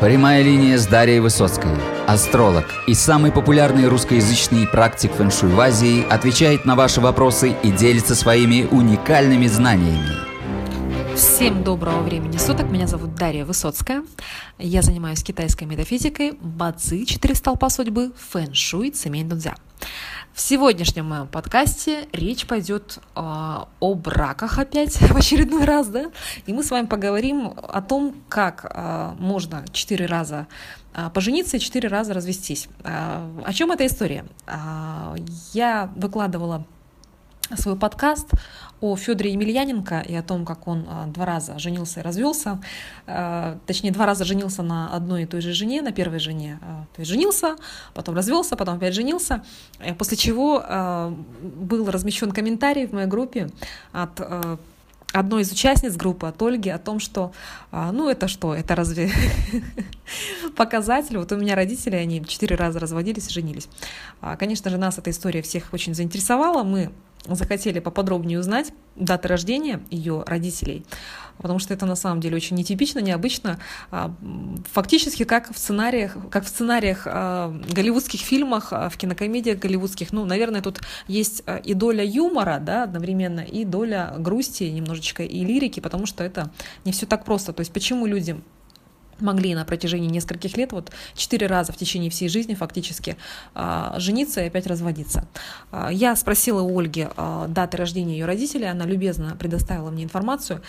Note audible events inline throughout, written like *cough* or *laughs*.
Прямая линия с Дарьей Высоцкой. Астролог и самый популярный русскоязычный практик фэншуй в Азии отвечает на ваши вопросы и делится своими уникальными знаниями. Всем доброго времени суток. Меня зовут Дарья Высоцкая. Я занимаюсь китайской метафизикой, бацы, четыре столпа судьбы, фэн-шуй, цемень дунзя. В сегодняшнем моем подкасте речь пойдет э, о браках опять *laughs* в очередной раз, да, и мы с вами поговорим о том, как э, можно четыре раза э, пожениться и четыре раза развестись. Э, о чем эта история? Э, я выкладывала свой подкаст о Федоре Емельяненко и о том, как он а, два раза женился и развелся. А, точнее, два раза женился на одной и той же жене, на первой жене. А, то есть женился, потом развелся, потом опять женился. Э, после чего был размещен комментарий в моей группе от одной из участниц группы, от Ольги, о том, что, ну, это что, это разве *laughs* показатель? Вот у меня родители, они четыре раза разводились и женились. Конечно же, нас эта история всех очень заинтересовала. Мы захотели поподробнее узнать даты рождения ее родителей, потому что это на самом деле очень нетипично, необычно, а, фактически как в сценариях, как в сценариях а, голливудских фильмах, а, в кинокомедиях голливудских, ну, наверное, тут есть и доля юмора, да, одновременно, и доля грусти немножечко, и лирики, потому что это не все так просто, то есть почему люди могли на протяжении нескольких лет, вот четыре раза в течение всей жизни фактически, а, жениться и опять разводиться. А, я спросила у Ольги а, даты рождения ее родителей, она любезно предоставила мне информацию,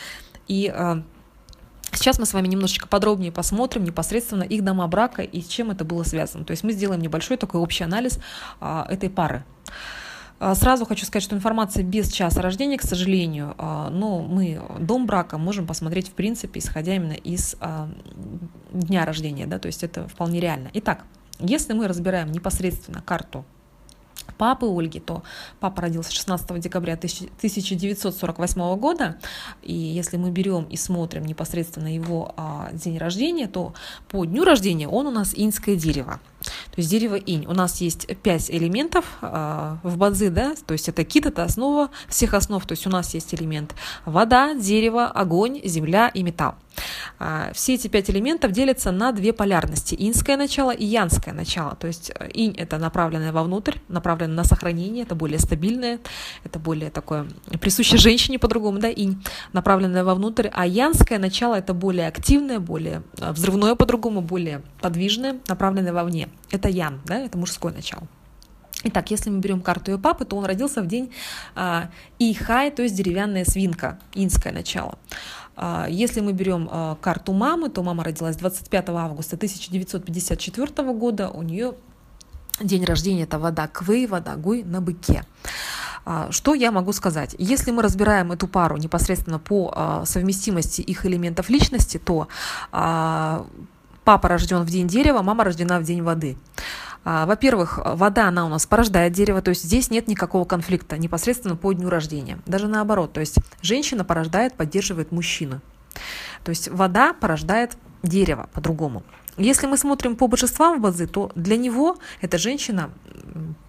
и Сейчас мы с вами немножечко подробнее посмотрим непосредственно их дома брака и с чем это было связано. То есть мы сделаем небольшой такой общий анализ этой пары. А, сразу хочу сказать, что информация без часа рождения, к сожалению, а, но мы дом брака можем посмотреть, в принципе, исходя именно из а, дня рождения, да, то есть это вполне реально. Итак, если мы разбираем непосредственно карту папы Ольги, то папа родился 16 декабря 1948 года, и если мы берем и смотрим непосредственно его день рождения, то по дню рождения он у нас иньское дерево. То есть дерево инь. У нас есть пять элементов э, в бадзи, да, то есть это кит, это основа всех основ. То есть у нас есть элемент вода, дерево, огонь, земля и металл. А, все эти пять элементов делятся на две полярности. Инское начало и янское начало. То есть э, инь – это направленное вовнутрь, направленное на сохранение, это более стабильное, это более такое присуще женщине по-другому, да, инь, направленное вовнутрь. А янское начало – это более активное, более э, взрывное по-другому, более подвижное, направленное вовне. Это ян, да, это мужское начало. Итак, если мы берем карту ее папы, то он родился в день а, Ихай, то есть деревянная свинка, инское начало. А, если мы берем а, карту мамы, то мама родилась 25 августа 1954 года, у нее день рождения это вода квей, вода гуй на быке. А, что я могу сказать? Если мы разбираем эту пару непосредственно по совместимости их элементов личности, то папа рожден в день дерева, мама рождена в день воды. А, во-первых, вода, она у нас порождает дерево, то есть здесь нет никакого конфликта непосредственно по дню рождения. Даже наоборот, то есть женщина порождает, поддерживает мужчину. То есть вода порождает дерево по-другому. Если мы смотрим по божествам в базы, то для него эта женщина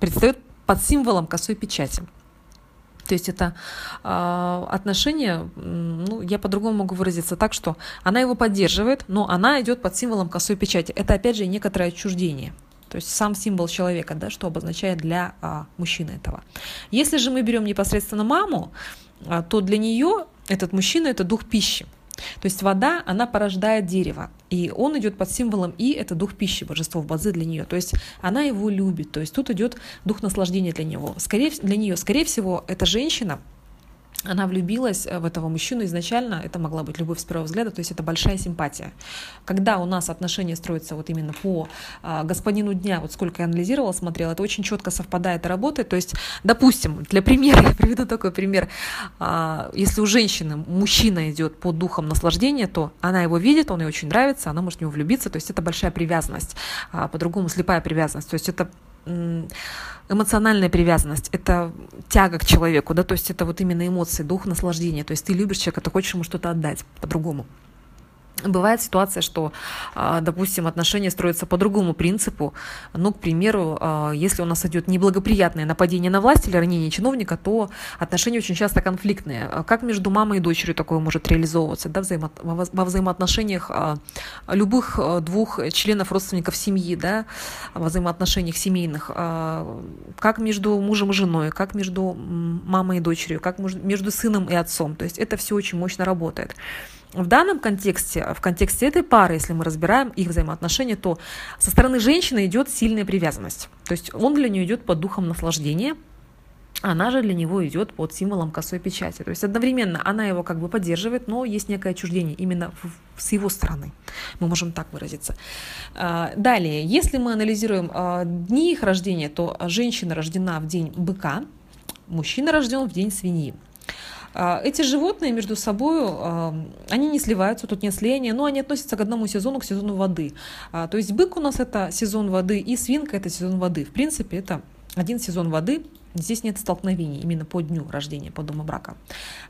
предстает под символом косой печати. То есть это э, отношение, ну, я по-другому могу выразиться так, что она его поддерживает, но она идет под символом косой печати. Это опять же некоторое отчуждение. То есть сам символ человека, да, что обозначает для а, мужчины этого. Если же мы берем непосредственно маму, а, то для нее этот мужчина это дух пищи. То есть вода, она порождает дерево, и он идет под символом И, это дух пищи, божество в базы для нее. То есть она его любит, то есть тут идет дух наслаждения для него. Скорее, для нее, скорее всего, эта женщина, она влюбилась э, в этого мужчину изначально, это могла быть любовь с первого взгляда, то есть это большая симпатия. Когда у нас отношения строятся вот именно по а, господину дня, вот сколько я анализировала, смотрела, это очень четко совпадает и работает. То есть, допустим, для примера, *laughs* я приведу такой пример, а, если у женщины мужчина идет по духам наслаждения, то она его видит, он ей очень нравится, она может в него влюбиться, то есть это большая привязанность, а, по-другому слепая привязанность, то есть это эмоциональная привязанность, это тяга к человеку, да, то есть это вот именно эмоции, дух наслаждения, то есть ты любишь человека, ты хочешь ему что-то отдать по-другому. Бывает ситуация, что, а, допустим, отношения строятся по другому принципу. Ну, к примеру, а, если у нас идет неблагоприятное нападение на власть или ранение чиновника, то отношения очень часто конфликтные. А как между мамой и дочерью такое может реализовываться да, взаимо... во взаимоотношениях любых двух членов родственников семьи, да, во взаимоотношениях семейных, как между мужем и женой, как между мамой и дочерью, как между сыном и отцом. То есть это все очень мощно работает. В данном контексте, в контексте этой пары, если мы разбираем их взаимоотношения, то со стороны женщины идет сильная привязанность. То есть он для нее идет под духом наслаждения, она же для него идет под символом косой печати. То есть одновременно она его как бы поддерживает, но есть некое отчуждение именно в, с его стороны. Мы можем так выразиться. А, далее, если мы анализируем а, дни их рождения, то женщина рождена в день быка, мужчина рожден в день свиньи. А, эти животные между собой, а, они не сливаются, тут нет слияния, но они относятся к одному сезону, к сезону воды. А, то есть бык у нас это сезон воды, и свинка это сезон воды. В принципе, это один сезон воды, Здесь нет столкновений именно по дню рождения, по дому брака.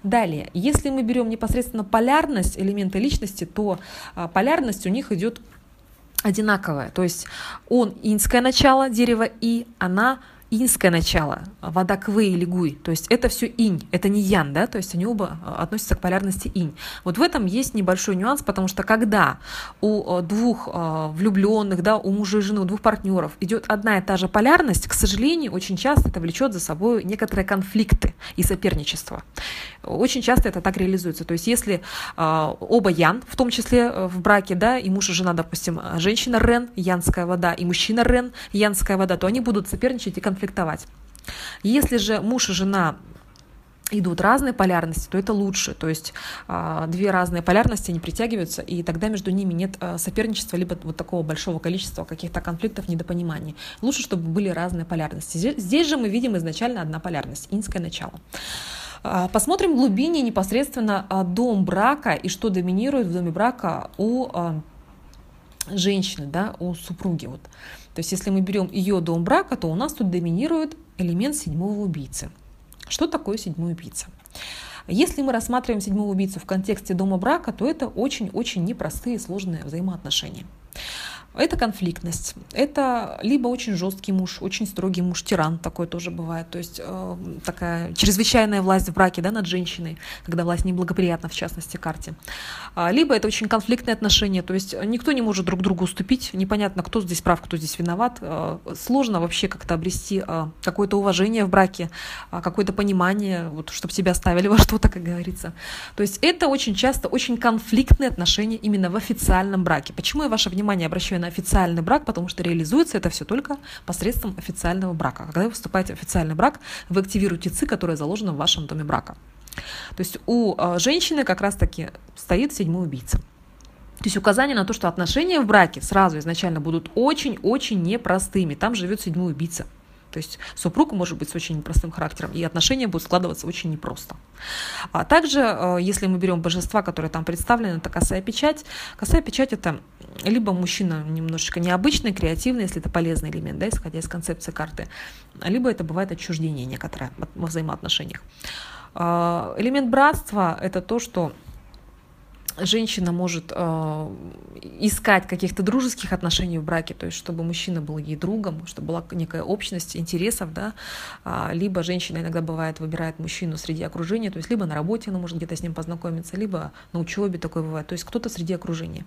Далее, если мы берем непосредственно полярность элемента личности, то полярность у них идет одинаковая. То есть он инское начало дерева И, она инское начало, вода квы или гуй, то есть это все инь, это не ян, да, то есть они оба а, относятся к полярности инь. Вот в этом есть небольшой нюанс, потому что когда у а, двух а, влюбленных, да, у мужа и жены, у двух партнеров идет одна и та же полярность, к сожалению, очень часто это влечет за собой некоторые конфликты и соперничество. Очень часто это так реализуется. То есть если оба ян, в том числе э, в браке, да, и муж и жена, допустим, женщина рен, янская вода, и мужчина рен, янская вода, то они будут соперничать и конфликтовать конфликтовать. Если же муж и жена идут разные полярности, то это лучше. То есть э, две разные полярности не притягиваются, и тогда между ними нет э, соперничества, либо вот такого большого количества каких-то конфликтов, недопониманий. Лучше, чтобы были разные полярности. Здесь, же мы видим изначально одна полярность, инское начало. Э, посмотрим глубине непосредственно дом брака и что доминирует в доме брака у женщины, да, у супруги. Вот. То есть если мы берем ее дом брака, то у нас тут доминирует элемент седьмого убийцы. Что такое седьмой убийца? Если мы рассматриваем седьмого убийцу в контексте дома брака, то это очень-очень непростые сложные взаимоотношения. Это конфликтность. Это либо очень жесткий муж, очень строгий муж, тиран такой тоже бывает. То есть э, такая чрезвычайная власть в браке да, над женщиной, когда власть неблагоприятна, в частности, карте. А, либо это очень конфликтные отношения, то есть никто не может друг другу уступить, непонятно, кто здесь прав, кто здесь виноват. Э, сложно вообще как-то обрести э, какое-то уважение в браке, э, какое-то понимание, вот, чтобы тебя ставили *laughs* во что-то, как говорится. То есть это очень часто очень конфликтные отношения именно в официальном браке. Почему я ваше внимание обращаю на официальный брак, потому что реализуется это все только посредством официального брака. Когда вы вступаете в официальный брак, вы активируете ЦИ, которая заложена в вашем доме брака. То есть у э, женщины как раз-таки стоит седьмой убийца. То есть указание на то, что отношения в браке сразу изначально будут очень-очень непростыми. Там живет седьмой убийца. То есть супруг может быть с очень непростым характером, и отношения будут складываться очень непросто. А также, э, если мы берем божества, которые там представлены, это косая печать. Косая печать это либо мужчина немножечко необычный, креативный, если это полезный элемент, да, исходя из концепции карты, либо это бывает отчуждение некоторое во взаимоотношениях. А, элемент братства – это то, что женщина может э, искать каких-то дружеских отношений в браке, то есть чтобы мужчина был ей другом, чтобы была некая общность интересов, да, а, либо женщина иногда бывает выбирает мужчину среди окружения, то есть либо на работе она может где-то с ним познакомиться, либо на учебе такое бывает, то есть кто-то среди окружения,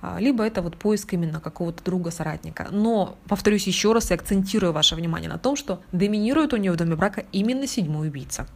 а, либо это вот поиск именно какого-то друга, соратника. Но, повторюсь еще раз и акцентирую ваше внимание на том, что доминирует у нее в доме брака именно седьмой убийца.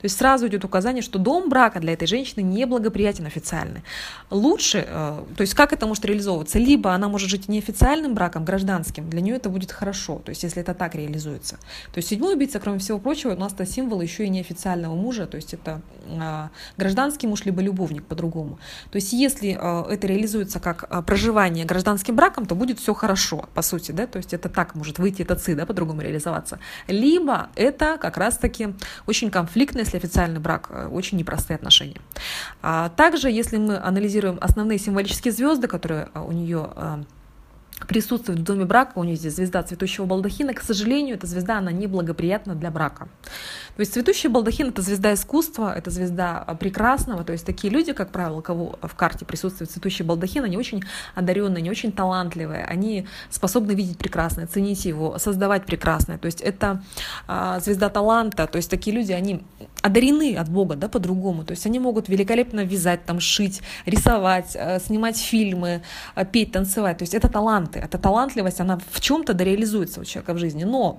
То есть сразу идет указание, что дом брака для этой женщины неблагоприятен официально. Лучше, э, то есть как это может реализовываться? Либо она может жить неофициальным браком, гражданским, для нее это будет хорошо, то есть если это так реализуется. То есть седьмой убийца, кроме всего прочего, у нас это символ еще и неофициального мужа, то есть это э, гражданский муж, либо любовник по-другому. То есть если э, это реализуется как проживание гражданским браком, то будет все хорошо, по сути, да, то есть это так может выйти, это ци, да, по-другому реализоваться. Либо это как раз-таки очень конфликтно, если официальный брак, э, очень непростые отношения. А также, если мы анализируем основные символические звезды, которые э, у нее э, присутствует в доме брака, у нее здесь звезда цветущего балдахина, к сожалению, эта звезда, она неблагоприятна для брака. То есть цветущий балдахин — это звезда искусства, это звезда а, прекрасного, то есть такие люди, как правило, кого в карте присутствует цветущий балдахин, они очень одаренные, они очень талантливые, они способны видеть прекрасное, ценить его, создавать прекрасное, то есть это а, звезда таланта, то есть такие люди, они одарены от Бога, да, по-другому, то есть они могут великолепно вязать, там, шить, рисовать, а, снимать фильмы, а, петь, танцевать, то есть это таланты, эта талантливость, она в чем-то дореализуется у человека в жизни, но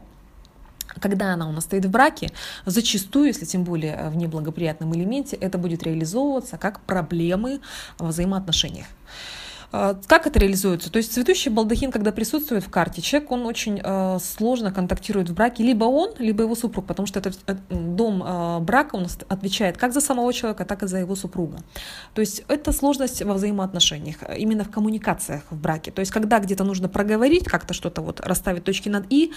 когда она у нас стоит в браке, зачастую, если тем более э, в неблагоприятном элементе, это будет реализовываться как проблемы в взаимоотношениях. А, как это реализуется? То есть цветущий балдахин, когда присутствует в карте, человек, он очень э, сложно контактирует в браке, либо он, либо его супруг, потому что этот э, дом э, брака нас отвечает как за самого человека, так и за его супруга. То есть это сложность во взаимоотношениях, именно в коммуникациях в браке. То есть когда где-то нужно проговорить, как-то что-то вот расставить точки над «и»,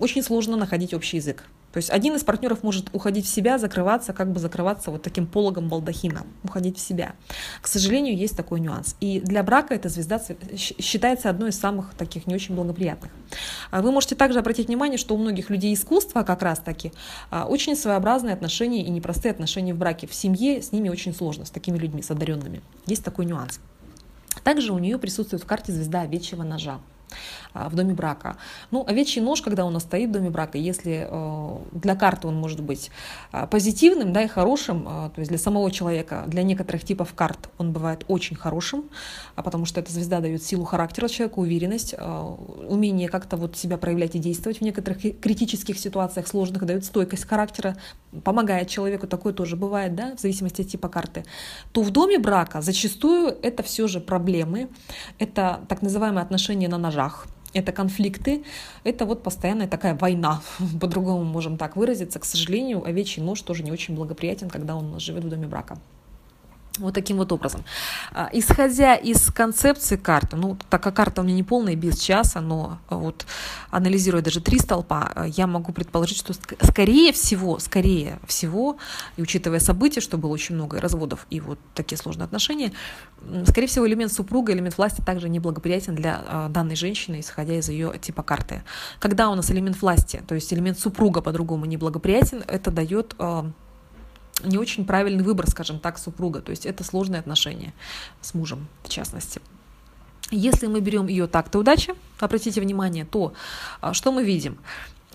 очень сложно находить общий язык. То есть один из партнеров может уходить в себя, закрываться, как бы закрываться вот таким пологом балдахина, уходить в себя. К сожалению, есть такой нюанс. И для брака эта звезда считается одной из самых таких не очень благоприятных. А вы можете также обратить внимание, что у многих людей искусства как раз-таки а, очень своеобразные отношения и непростые отношения в браке. В семье с ними очень сложно, с такими людьми, с одаренными. Есть такой нюанс. Также у нее присутствует в карте звезда овечьего ножа. А, в доме брака. Ну, овечий нож, когда у нас стоит в доме брака, если э, для карты он может быть а, позитивным, да, и хорошим, а, то есть для самого человека, для некоторых типов карт он бывает очень хорошим, потому что эта звезда дает силу характера человеку, уверенность, умение как-то вот себя проявлять и действовать в некоторых критических ситуациях сложных, дает стойкость характера, помогает человеку, такое тоже бывает, да, в зависимости от типа карты, то в доме брака зачастую это все же проблемы, это так называемые отношения на ножах, это конфликты, это вот постоянная такая война, *laughs* по-другому можем так выразиться. К сожалению, овечий нож тоже не очень благоприятен, когда он живет в доме брака. Вот таким вот образом. А, исходя из концепции карты, ну, так как карта у меня не полная, без часа, но вот анализируя даже три столпа, а, я могу предположить, что скорее всего, скорее всего, и учитывая события, что было очень много разводов и вот такие сложные отношения, скорее всего, элемент супруга, элемент власти также неблагоприятен для а, данной женщины, исходя из ее типа карты. Когда у нас элемент власти, то есть элемент супруга по-другому неблагоприятен, это дает не очень правильный выбор, скажем так, супруга. То есть это сложные отношения с мужем, в частности. Если мы берем ее такт удачи, обратите внимание, то а, что мы видим?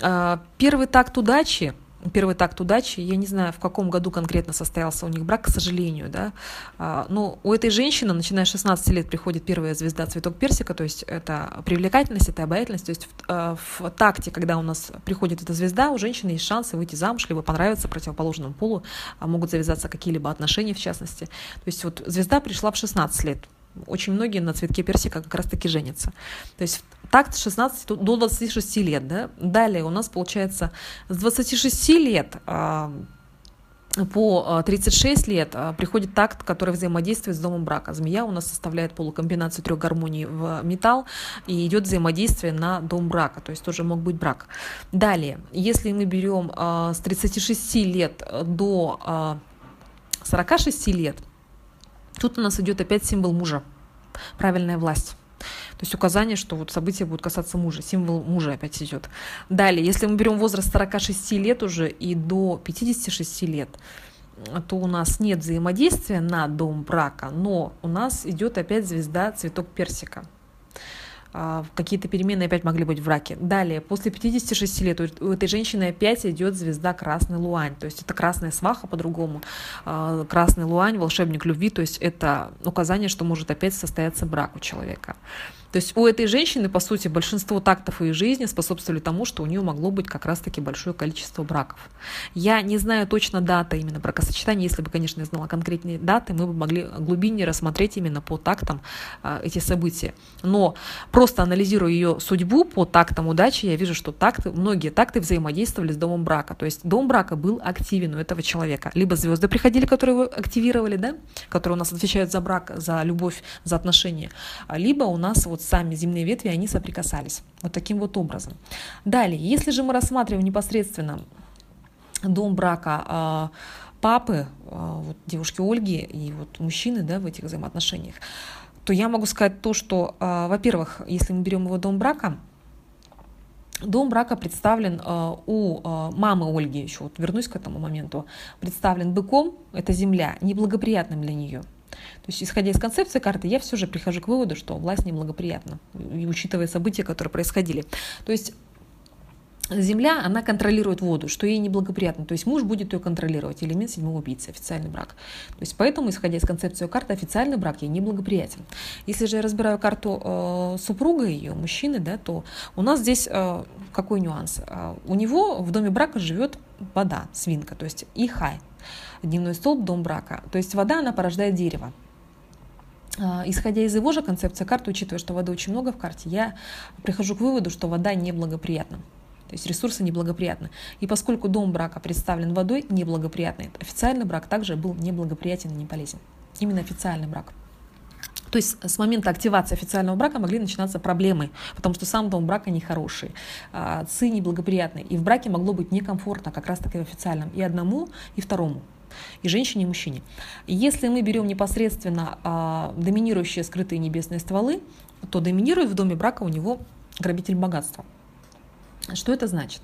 А, первый такт удачи первый такт удачи. Я не знаю, в каком году конкретно состоялся у них брак, к сожалению, да. А, но у этой женщины, начиная с 16 лет, приходит первая звезда цветок персика, то есть это привлекательность, это обаятельность. То есть в, а, в такте, когда у нас приходит эта звезда, у женщины есть шансы выйти замуж, либо понравиться противоположному полу, а могут завязаться какие-либо отношения в частности. То есть вот звезда пришла в 16 лет. Очень многие на цветке персика как раз-таки женятся. То есть такт с 16 до 26 лет. Да? Далее у нас получается с 26 лет а, по 36 а, лет а, приходит такт, который взаимодействует с домом брака. Змея у нас составляет полукомбинацию трех гармоний в металл и идет взаимодействие на дом брака, то есть тоже мог быть брак. Далее, если мы берем с 36 лет до 46 лет, тут у нас идет опять символ мужа, правильная власть. То есть указание, что вот события будут касаться мужа, символ мужа опять идет. Далее, если мы берем возраст 46 лет уже и до 56 лет, то у нас нет взаимодействия на дом брака, но у нас идет опять звезда цветок персика. А, какие-то перемены опять могли быть в браке. Далее, после 56 лет у этой женщины опять идет звезда красный луань, то есть это красная сваха по-другому, а, красный луань, волшебник любви, то есть это указание, что может опять состояться брак у человека. То есть у этой женщины, по сути, большинство тактов ее жизни способствовали тому, что у нее могло быть как раз-таки большое количество браков. Я не знаю точно даты именно бракосочетания. Если бы, конечно, я знала конкретные даты, мы бы могли глубиннее рассмотреть именно по тактам э, эти события. Но просто анализируя ее судьбу по тактам удачи, я вижу, что такты, многие такты взаимодействовали с домом брака. То есть дом брака был активен у этого человека. Либо звезды приходили, которые его активировали, да, которые у нас отвечают за брак, за любовь, за отношения, либо у нас вот сами земные ветви, они соприкасались. Вот таким вот образом. Далее, если же мы рассматриваем непосредственно дом брака а, папы, а, вот девушки Ольги и вот мужчины да, в этих взаимоотношениях, то я могу сказать то, что, э, во-первых, если мы берем его дом брака, Дом брака представлен у мамы Ольги, еще вот вернусь к этому моменту, представлен быком, это земля, неблагоприятным для нее. То есть, исходя из концепции карты, я все же прихожу к выводу, что власть неблагоприятна, и учитывая события, которые происходили. То есть Земля, она контролирует воду, что ей неблагоприятно. То есть муж будет ее контролировать, элемент седьмого убийцы, официальный брак. То есть поэтому, исходя из концепции карты, официальный брак ей неблагоприятен. Если же я разбираю карту э, супруга ее, мужчины, да, то у нас здесь э, какой нюанс? Э, у него в доме брака живет вода, свинка, то есть ихай, дневной столб, дом брака. То есть вода, она порождает дерево. Э, исходя из его же концепции карты, учитывая, что воды очень много в карте, я прихожу к выводу, что вода неблагоприятна. То есть ресурсы неблагоприятны. И поскольку дом брака представлен водой неблагоприятный, официальный брак также был неблагоприятен и не полезен. Именно официальный брак. То есть с момента активации официального брака могли начинаться проблемы, потому что сам дом брака нехороший, а, ци неблагоприятный. И в браке могло быть некомфортно как раз таки в официальном и одному, и второму и женщине, и мужчине. Если мы берем непосредственно а, доминирующие скрытые небесные стволы, то доминирует в доме брака у него грабитель богатства. Что это значит?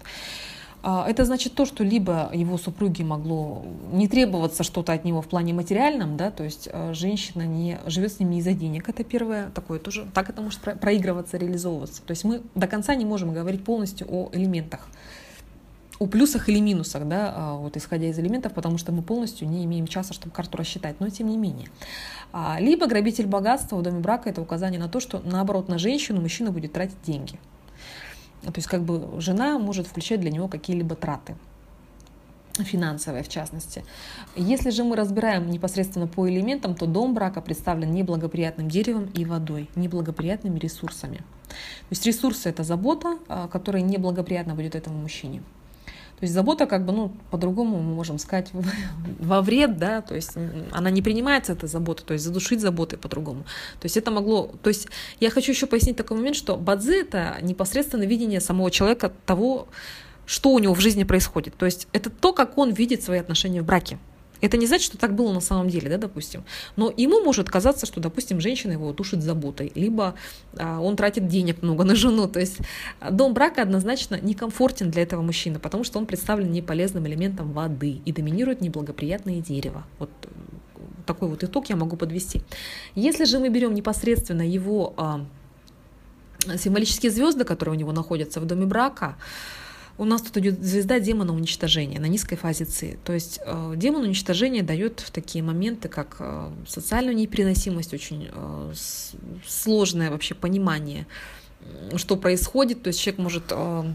А, это значит то, что либо его супруге могло не требоваться что-то от него в плане материальном, да, то есть а, женщина не живет с ним не из-за денег, это первое, такое тоже, так это может проигрываться, реализовываться. То есть мы до конца не можем говорить полностью о элементах, о плюсах или минусах, да, а, вот исходя из элементов, потому что мы полностью не имеем часа, чтобы карту рассчитать, но тем не менее. Либо грабитель богатства в доме брака – это указание на то, что наоборот на женщину мужчина будет тратить деньги – то есть как бы жена может включать для него какие-либо траты финансовые в частности. Если же мы разбираем непосредственно по элементам, то дом брака представлен неблагоприятным деревом и водой, неблагоприятными ресурсами. То есть ресурсы – это забота, а, которая неблагоприятна будет этому мужчине. То есть забота, как бы, ну, по-другому мы можем сказать, *laughs* во вред, да, то есть она не принимается, эта забота, то есть задушить заботой по-другому. То есть это могло, то есть я хочу еще пояснить такой момент, что бадзи — это непосредственно видение самого человека того, что у него в жизни происходит. То есть это то, как он видит свои отношения в браке. Это не значит, что так было на самом деле, да, допустим. Но ему может казаться, что, допустим, женщина его душит заботой, либо а, он тратит денег много на жену. То есть а, дом брака однозначно некомфортен для этого мужчины, потому что он представлен неполезным элементом воды и доминирует неблагоприятное дерево. Вот такой вот итог я могу подвести. Если же мы берем непосредственно его а, символические звезды, которые у него находятся в доме брака, у нас тут идет звезда демона уничтожения на низкой фазе ЦИ. То есть э, демон уничтожения дает в такие моменты, как э, социальную непереносимость, очень э, сложное вообще понимание, что происходит. То есть человек может э,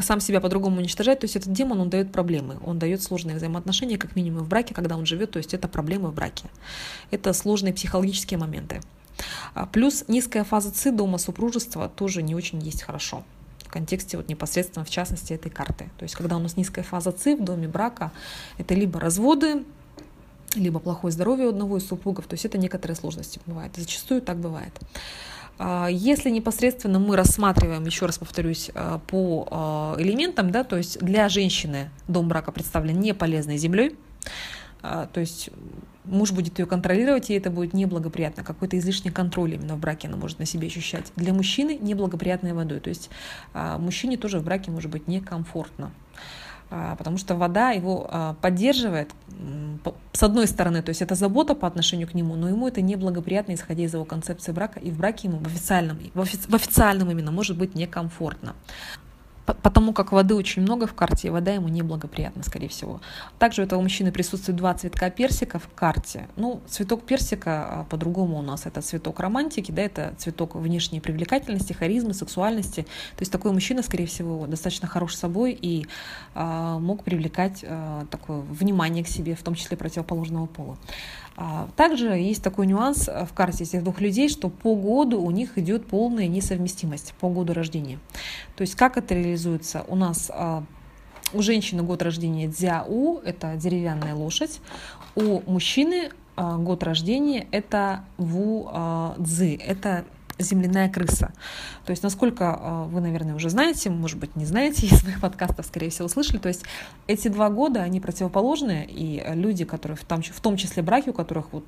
сам себя по-другому уничтожать. То есть этот демон, он дает проблемы, он дает сложные взаимоотношения, как минимум в браке, когда он живет. То есть это проблемы в браке. Это сложные психологические моменты. А плюс низкая фаза ЦИ дома супружества тоже не очень есть хорошо в контексте вот непосредственно, в частности, этой карты. То есть, когда у нас низкая фаза ЦИ в доме брака, это либо разводы, либо плохое здоровье у одного из супругов, то есть это некоторые сложности бывают. Зачастую так бывает. А, если непосредственно мы рассматриваем, еще раз повторюсь, а, по а, элементам, да, то есть для женщины дом брака представлен неполезной землей, то есть муж будет ее контролировать, и это будет неблагоприятно. Какой-то излишний контроль именно в браке она может на себе ощущать. Для мужчины неблагоприятной водой. То есть а, мужчине тоже в браке может быть некомфортно. А, потому что вода его а, поддерживает с одной стороны, то есть это забота по отношению к нему, но ему это неблагоприятно, исходя из его концепции брака, и в браке ему в официальном, в, офи- в официальном именно может быть некомфортно потому как воды очень много в карте, и вода ему неблагоприятна, скорее всего. Также у этого мужчины присутствует два цветка персика в карте. Ну, цветок персика а, по-другому у нас это цветок романтики, да, это цветок внешней привлекательности, харизмы, сексуальности. То есть такой мужчина, скорее всего, достаточно хорош собой и а, мог привлекать а, такое внимание к себе, в том числе противоположного пола. А, также есть такой нюанс в карте этих двух людей, что по году у них идет полная несовместимость по году рождения. То есть как это реализуется? У нас а, у женщины год рождения дзяу, это деревянная лошадь, у мужчины а, год рождения это ву цзы, это земляная крыса. То есть, насколько а, вы, наверное, уже знаете, может быть, не знаете, из моих подкастов, скорее всего, слышали, то есть эти два года, они противоположные, и люди, которые в том, в том числе браки, у которых вот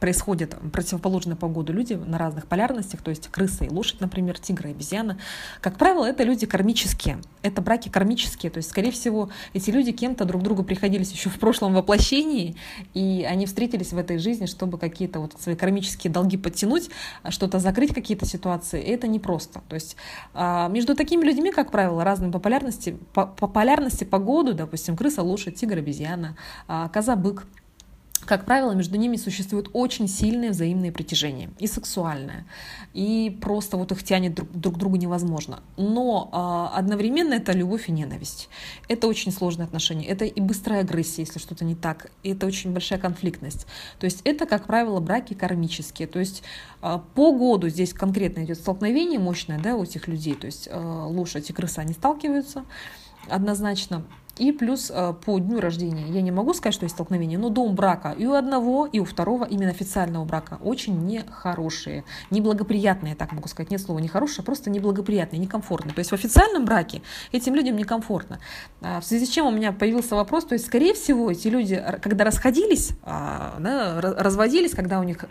а, происходят противоположные погоду. Люди на разных полярностях, то есть крыса и лошадь, например, тигр и обезьяна. Как правило, это люди кармические, это браки кармические, то есть, скорее всего, эти люди кем-то друг другу приходились еще в прошлом воплощении, и они встретились в этой жизни, чтобы какие-то вот свои кармические долги подтянуть, что-то закрыть, какие-то ситуации, и это непросто. То есть а, между такими людьми, как правило, популярности, по популярности по году, допустим, крыса, лошадь, тигр, обезьяна, а, коза, бык, как правило, между ними существует очень сильное взаимное притяжение, и сексуальное, и просто вот их тянет друг, друг к другу невозможно. Но э, одновременно это любовь и ненависть. Это очень сложные отношения, это и быстрая агрессия, если что-то не так, и это очень большая конфликтность. То есть это, как правило, браки кармические. То есть э, по году здесь конкретно идет столкновение мощное да, у этих людей, то есть э, лошадь и крыса, они сталкиваются однозначно. И плюс э, по дню рождения, я не могу сказать, что есть столкновение, но дом брака и у одного, и у второго, именно официального брака, очень нехорошие, неблагоприятные, так могу сказать, нет слова нехорошие, а просто неблагоприятные, некомфортные. То есть в официальном браке этим людям некомфортно. А в связи с чем у меня появился вопрос, то есть, скорее всего, эти люди, когда расходились, а, разводились, когда у них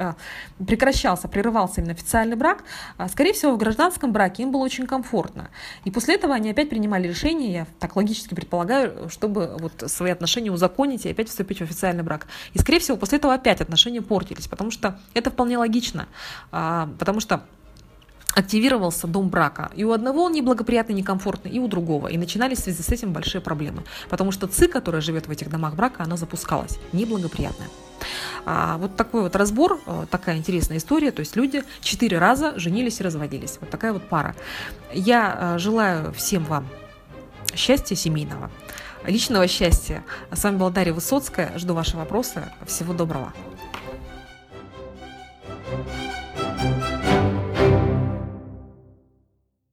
прекращался, прерывался именно официальный брак, скорее всего, в гражданском браке им было очень комфортно. И после этого они опять принимали решение, я так логически предполагаю, чтобы вот свои отношения узаконить и опять вступить в официальный брак. И, скорее всего, после этого опять отношения портились, потому что это вполне логично, а, потому что активировался дом брака. И у одного он неблагоприятный, некомфортный, и у другого. И начинались в связи с этим большие проблемы. Потому что ЦИ, которая живет в этих домах брака, она запускалась. Неблагоприятная. А, вот такой вот разбор, э, такая интересная история. То есть люди четыре раза женились и разводились. Вот такая вот пара. Я э, желаю всем вам счастья семейного, личного счастья. А с вами была Дарья Высоцкая. Жду ваши вопросы. Всего доброго. thank you